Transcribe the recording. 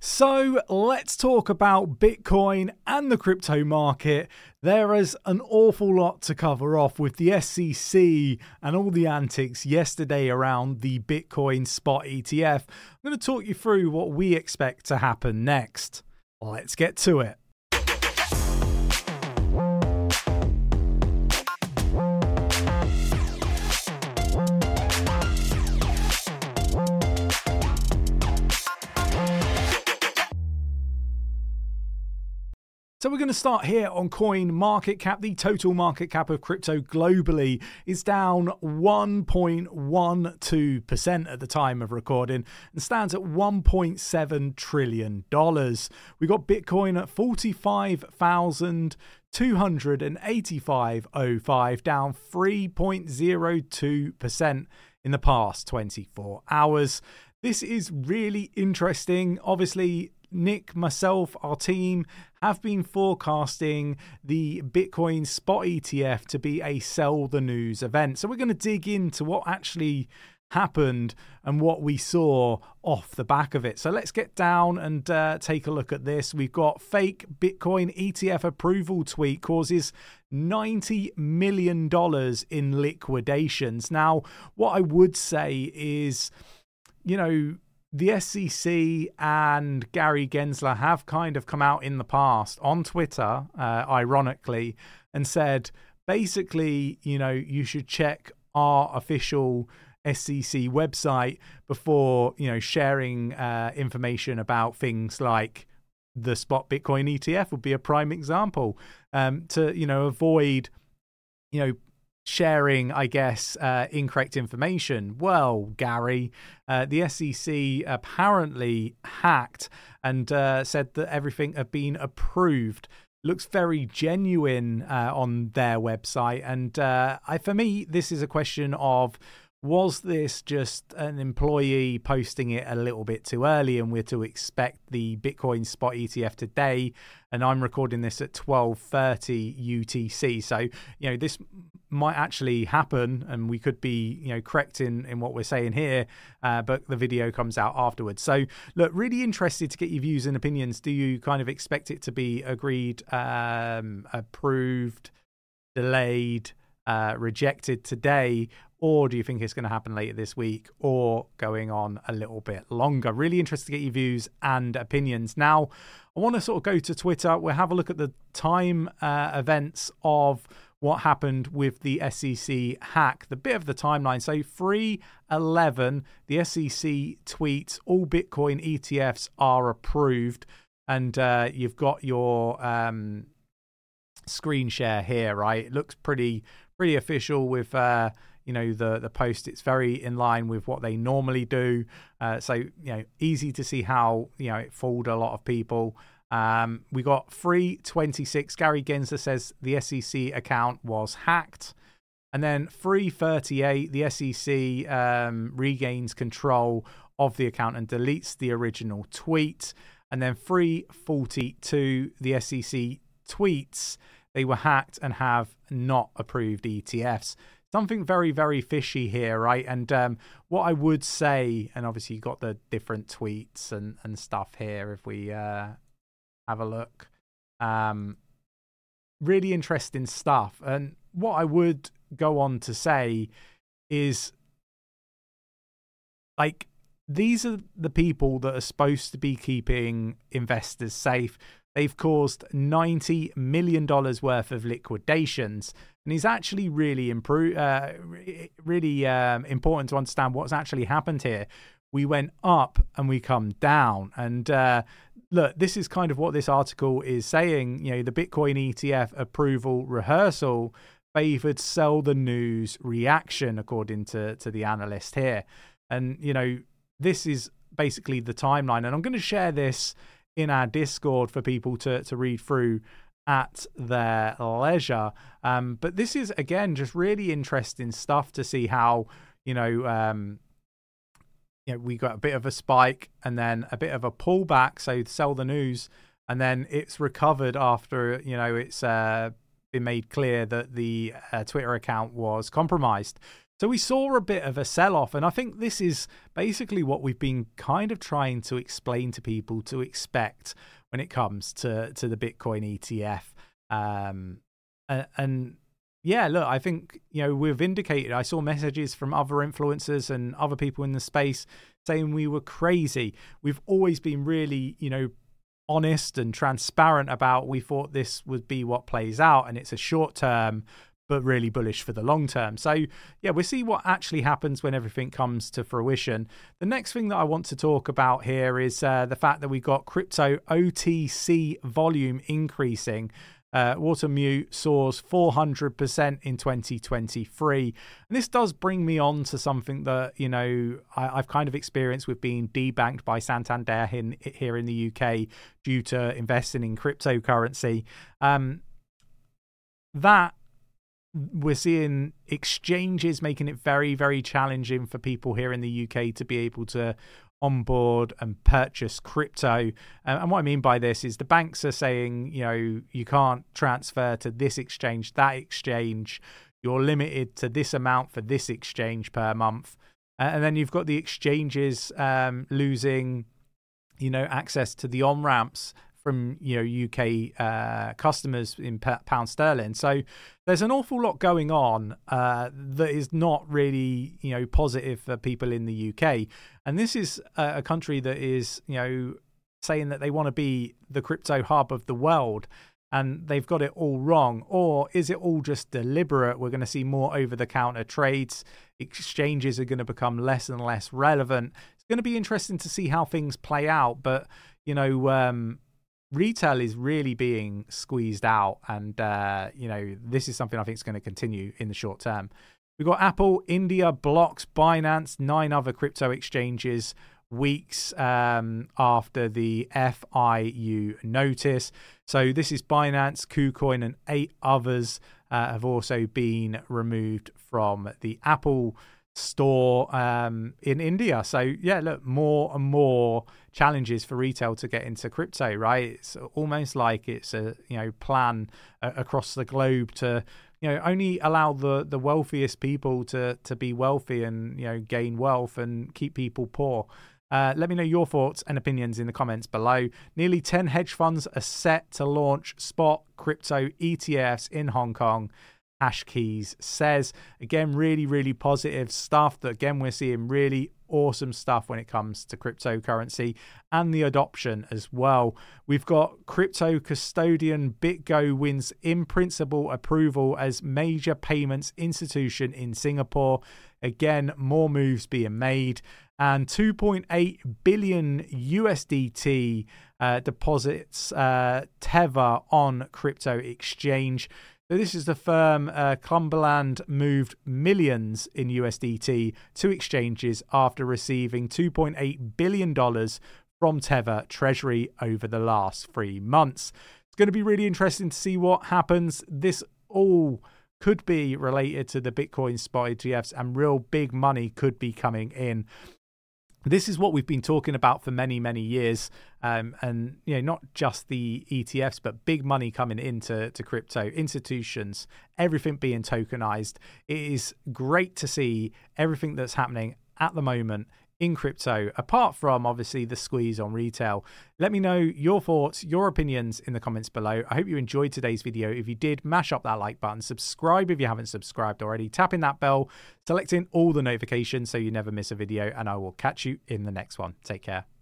So let's talk about Bitcoin and the crypto market. There is an awful lot to cover off with the SEC and all the antics yesterday around the Bitcoin spot ETF. I'm going to talk you through what we expect to happen next. Let's get to it. So we're going to start here on coin market cap. The total market cap of crypto globally is down 1.12% at the time of recording and stands at 1.7 trillion dollars. We got Bitcoin at 45,285.05 down 3.02% in the past 24 hours. This is really interesting. Obviously, Nick, myself, our team have been forecasting the Bitcoin spot ETF to be a sell the news event. So we're going to dig into what actually happened and what we saw off the back of it. So let's get down and uh, take a look at this. We've got fake Bitcoin ETF approval tweet causes $90 million in liquidations. Now, what I would say is, you know, the SEC and Gary Gensler have kind of come out in the past on Twitter, uh, ironically, and said basically, you know, you should check our official SEC website before, you know, sharing uh, information about things like the spot Bitcoin ETF would be a prime example um, to, you know, avoid, you know, sharing, I guess, uh, incorrect information. Well, Gary, uh, the SEC apparently hacked and uh, said that everything had been approved. Looks very genuine uh, on their website. And uh, I, for me, this is a question of was this just an employee posting it a little bit too early and we're to expect the bitcoin spot etf today and i'm recording this at 12.30 utc so you know this might actually happen and we could be you know correct in, in what we're saying here uh, but the video comes out afterwards so look really interested to get your views and opinions do you kind of expect it to be agreed um, approved delayed uh, rejected today, or do you think it's going to happen later this week or going on a little bit longer? Really interested to get your views and opinions. Now, I want to sort of go to Twitter. We'll have a look at the time uh, events of what happened with the SEC hack, the bit of the timeline. So, 311, the SEC tweets all Bitcoin ETFs are approved. And uh, you've got your um, screen share here, right? It looks pretty pretty official with uh, you know the the post. It's very in line with what they normally do. Uh, so you know, easy to see how you know it fooled a lot of people. Um, we got 326. Gary Gensler says the SEC account was hacked. And then 338, the SEC um, regains control of the account and deletes the original tweet. And then 342, the SEC tweets they were hacked and have not approved ETFs. Something very, very fishy here, right? And um, what I would say, and obviously you got the different tweets and, and stuff here if we uh, have a look. Um, really interesting stuff. And what I would go on to say is like, these are the people that are supposed to be keeping investors safe. They've caused $90 million worth of liquidations. And it's actually really improve, uh, really um, important to understand what's actually happened here. We went up and we come down. And uh, look, this is kind of what this article is saying. You know, the Bitcoin ETF approval rehearsal favored sell the news reaction, according to, to the analyst here. And, you know, this is basically the timeline. And I'm going to share this in our Discord for people to, to read through at their leisure. Um, but this is, again, just really interesting stuff to see how, you know, um, you know, we got a bit of a spike and then a bit of a pullback. So sell the news, and then it's recovered after, you know, it's uh, been made clear that the uh, Twitter account was compromised. So we saw a bit of a sell off, and I think this is basically what we've been kind of trying to explain to people to expect when it comes to to the Bitcoin ETF. Um, and, and yeah, look, I think you know we've indicated. I saw messages from other influencers and other people in the space saying we were crazy. We've always been really, you know, honest and transparent about we thought this would be what plays out, and it's a short term but really bullish for the long term. So, yeah, we'll see what actually happens when everything comes to fruition. The next thing that I want to talk about here is uh, the fact that we got crypto OTC volume increasing. Uh, Wintermute soars 400% in 2023. And this does bring me on to something that, you know, I, have kind of experienced with being debanked by Santander in, here in the UK due to investing in cryptocurrency. Um, that we're seeing exchanges making it very, very challenging for people here in the UK to be able to onboard and purchase crypto. and what I mean by this is the banks are saying, you know, you can't transfer to this exchange, that exchange. You're limited to this amount for this exchange per month. and then you've got the exchanges um, losing, you know, access to the on ramps from you know UK uh, customers in pound sterling. So there's an awful lot going on uh, that is not really you know positive for people in the UK. And this is a, country that is you know saying that they want to be the crypto hub of the world. And they've got it all wrong. Or is it all just deliberate? We're going to see more over the counter trades. Exchanges are going to become less and less relevant. It's going to be interesting to see how things play out. But, you know, um, retail is really being squeezed out, and uh, you know this is something I think is going to continue in the short term. We've got Apple, India, Blocks, Binance, nine other crypto exchanges weeks um, after the FIU notice. So this is Binance, KuCoin, and eight others uh, have also been removed from the Apple store um, in India. So yeah, look, more and more challenges for retail to get into crypto. Right, it's almost like it's a you know plan across the globe to you know only allow the the wealthiest people to to be wealthy and you know gain wealth and keep people poor. Uh, let me know your thoughts and opinions in the comments below. Nearly 10 hedge funds are set to launch spot crypto ETFs in Hong Kong. Hashkeys says. Again, really, really positive stuff. That again, we're seeing really awesome stuff when it comes to cryptocurrency and the adoption as well. We've got crypto custodian BitGo wins in principle approval as major payments institution in Singapore. Again, more moves being made. And 2.8 billion USDT uh, deposits uh, Tether on crypto exchange. This is the firm uh, Cumberland moved millions in USDT to exchanges after receiving $2.8 billion from Tether Treasury over the last three months. It's going to be really interesting to see what happens. This all could be related to the Bitcoin spot ETFs, and real big money could be coming in this is what we've been talking about for many many years. Um, and you know not just the etfs but big money coming into to crypto institutions everything being tokenized. It is great to see everything that's happening at the moment in crypto, apart from obviously the squeeze on retail. Let me know your thoughts, your opinions in the comments below. I hope you enjoyed today's video. If you did, mash up that like button, subscribe if you haven't subscribed already, tapping that bell, selecting all the notifications so you never miss a video, and I will catch you in the next one. Take care.